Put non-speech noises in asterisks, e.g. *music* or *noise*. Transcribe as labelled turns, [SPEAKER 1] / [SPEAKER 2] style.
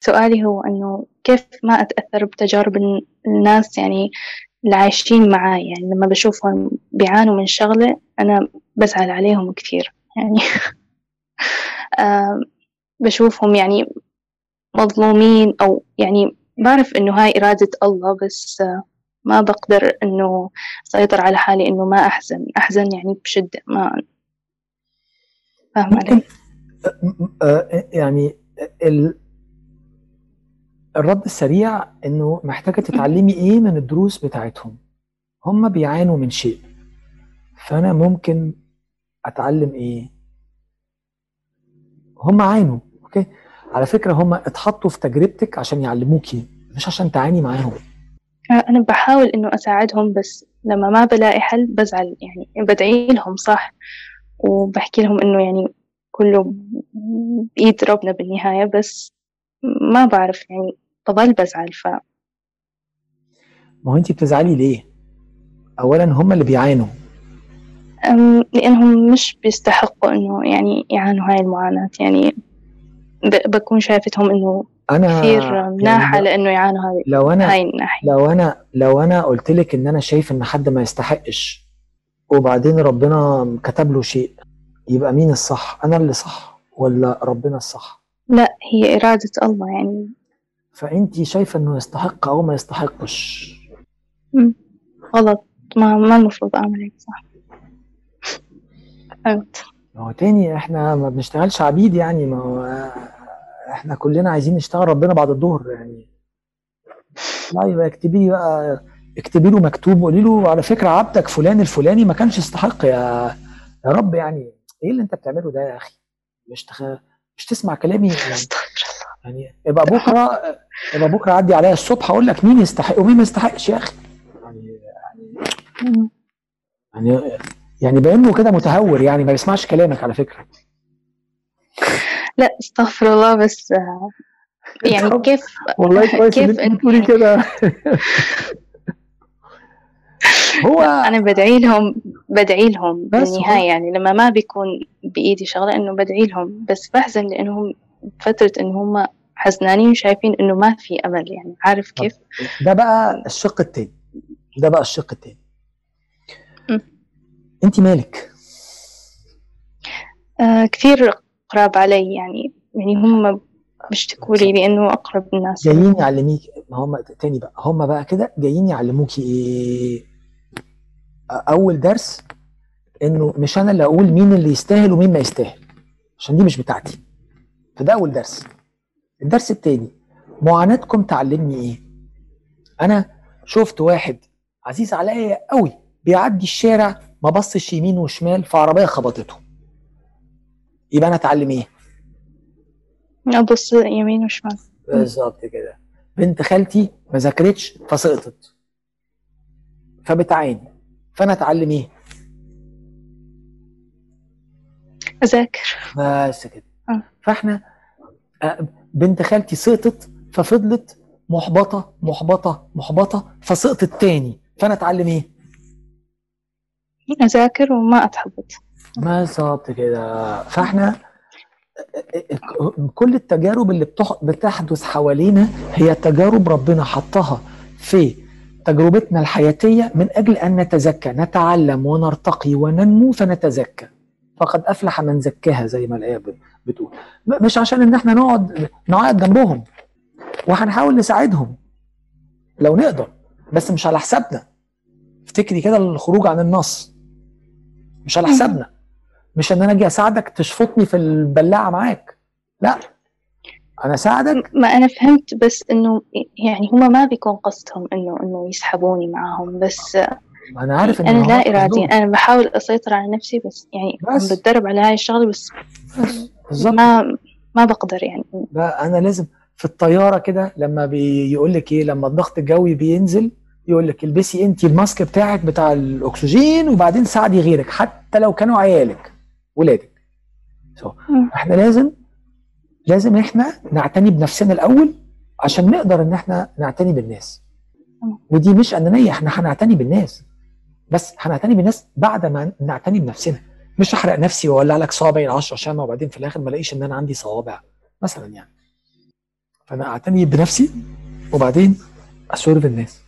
[SPEAKER 1] سؤالي هو إنه كيف ما أتأثر بتجارب الناس يعني اللي عايشين معاي يعني لما بشوفهم بيعانوا من شغلة أنا بزعل عليهم كثير يعني *laughs* بشوفهم يعني مظلومين أو يعني بعرف إنه هاي إرادة الله بس ما بقدر إنه أسيطر على حالي إنه ما أحزن أحزن يعني بشدة ما فاهم علي؟
[SPEAKER 2] يعني ال... الرد السريع إنه محتاجة تتعلمي إيه من الدروس بتاعتهم. هم بيعانوا من شيء. فأنا ممكن أتعلم إيه؟ هم عانوا أوكي؟ على فكرة هم اتحطوا في تجربتك عشان يعلموكي مش عشان تعاني معاهم.
[SPEAKER 1] أنا بحاول إنه أساعدهم بس لما ما بلاقي حل بزعل يعني بدعي لهم صح؟ وبحكي لهم إنه يعني كله بإيد ربنا بالنهاية بس ما بعرف يعني بضل بزعل ف
[SPEAKER 2] ما هو أنت بتزعلي ليه؟ أولا هم اللي بيعانوا.
[SPEAKER 1] لأنهم مش بيستحقوا إنه يعني يعانوا هاي المعاناة يعني بكون شايفتهم إنه أنا كثير مناحه يعني لأنه يعانوا هاي
[SPEAKER 2] لو أنا
[SPEAKER 1] هاي الناحية.
[SPEAKER 2] لو أنا لو أنا قلت لك إن أنا شايف إن حد ما يستحقش وبعدين ربنا كتب له شيء يبقى مين الصح؟ أنا اللي صح ولا ربنا الصح؟
[SPEAKER 1] لا هي إرادة الله يعني.
[SPEAKER 2] فأنت شايفة إنه يستحق أو ما يستحقش؟
[SPEAKER 1] غلط. ما ما المفروض أعمل هيك صح. فهمت
[SPEAKER 2] هو تاني إحنا ما بنشتغلش عبيد يعني ما هو إحنا كلنا عايزين نشتغل ربنا بعد الظهر يعني. لا يبقى اكتبي بقى اكتبي له مكتوب وقولي له على فكرة عبدك فلان الفلاني ما كانش يستحق يا يا رب يعني. إيه اللي أنت بتعمله ده يا أخي؟ مش تخ... مش تسمع كلامي؟ يعني يعني يبقى بكرة يبقى بكرة عدي عليا الصبح أقول لك مين يستحق ومين ما يستحقش يا أخي. يعني يعني يعني يعني بأنه كده متهور يعني ما بيسمعش كلامك على فكرة.
[SPEAKER 1] لا استغفر الله بس يعني كيف
[SPEAKER 2] والله كويس كيف أنت تقولي كده. *laughs*
[SPEAKER 1] هو أنا بدعي لهم بدعي لهم بالنهاية يعني. لما ما بيكون بإيدي شغلة إنه بدعي لهم بس بحزن لأنهم فترة إنه هم حزنانين وشايفين إنه ما في أمل يعني. عارف كيف؟
[SPEAKER 2] ده بقى الشق التاني ده بقى الشق التاني أنت مالك؟
[SPEAKER 1] آه كثير قراب علي يعني. يعني هم بيشتكوا لي لأنه أقرب الناس.
[SPEAKER 2] جايين يعلميك. ما هم تاني بقى. هم بقى كده جايين يعلموكي إيه؟ أول درس إنه مش أنا اللي أقول مين اللي يستاهل ومين ما يستاهل عشان دي مش بتاعتي. فده أول درس. الدرس التاني معاناتكم تعلمني إيه؟ أنا شفت واحد عزيز عليا قوي بيعدي الشارع ما بصش يمين وشمال فعربيه خبطته. يبقى أنا أتعلم إيه؟
[SPEAKER 1] أبص يمين وشمال.
[SPEAKER 2] بالظبط كده. بنت خالتي ما ذاكرتش فسقطت. فبتعاني. فانا اتعلم إيه؟
[SPEAKER 1] أذاكر.
[SPEAKER 2] بس كده. أه. فاحنا آه، بنت خالتي سقطت ففضلت محبطة محبطة محبطة فسقطت تاني. فانا اتعلم إيه؟
[SPEAKER 1] أذاكر وما أتحبط.
[SPEAKER 2] بالظبط كده. فاحنا كل التجارب اللي بتحدث حوالينا هي تجارب ربنا حطها في تجربتنا الحياتية من أجل أن نتزكى نتعلم ونرتقي وننمو فنتزكى. فقد أفلح من زكاها زي ما الآية بتقول. مش عشان إن إحنا نقعد نعيط جنبهم وهنحاول نساعدهم لو نقدر بس مش على حسابنا. افتكري كده الخروج عن النص. مش على حسابنا. مش إن أنا أجي أساعدك تشفطني في البلاعة معاك. لا. أنا اساعدك
[SPEAKER 1] ما أنا فهمت بس إنه يعني هما ما بيكون قصدهم انه إنه يسحبوني معاهم بس
[SPEAKER 2] ما أنا عارف
[SPEAKER 1] أنا لا اراديا أنا بحاول أسيطر على نفسي بس يعني بس. بتدرب على هاي الشغلة بس, بس. ما ما بقدر يعني.
[SPEAKER 2] لا أنا لازم في الطيارة كده لما بيقول لك إيه لما الضغط الجوي بينزل يقول لك البسي انت الماسك بتاعك بتاع الأكسجين وبعدين ساعدي غيرك حتى لو كانوا عيالك ولادك. So, إحنا لازم لازم إحنا نعتني بنفسنا الأول عشان نقدر إن إحنا نعتني بالناس. ودي مش أنانية إحنا هنعتني بالناس. بس هنعتني بالناس بعد ما نعتني بنفسنا. مش احرق نفسي وأولع لك صوابعي العشرة شمع وبعدين في الآخر ما ألاقيش إن أنا عندي صوابع. مثلا يعني. فأنا أعتني بنفسي وبعدين أسورف الناس.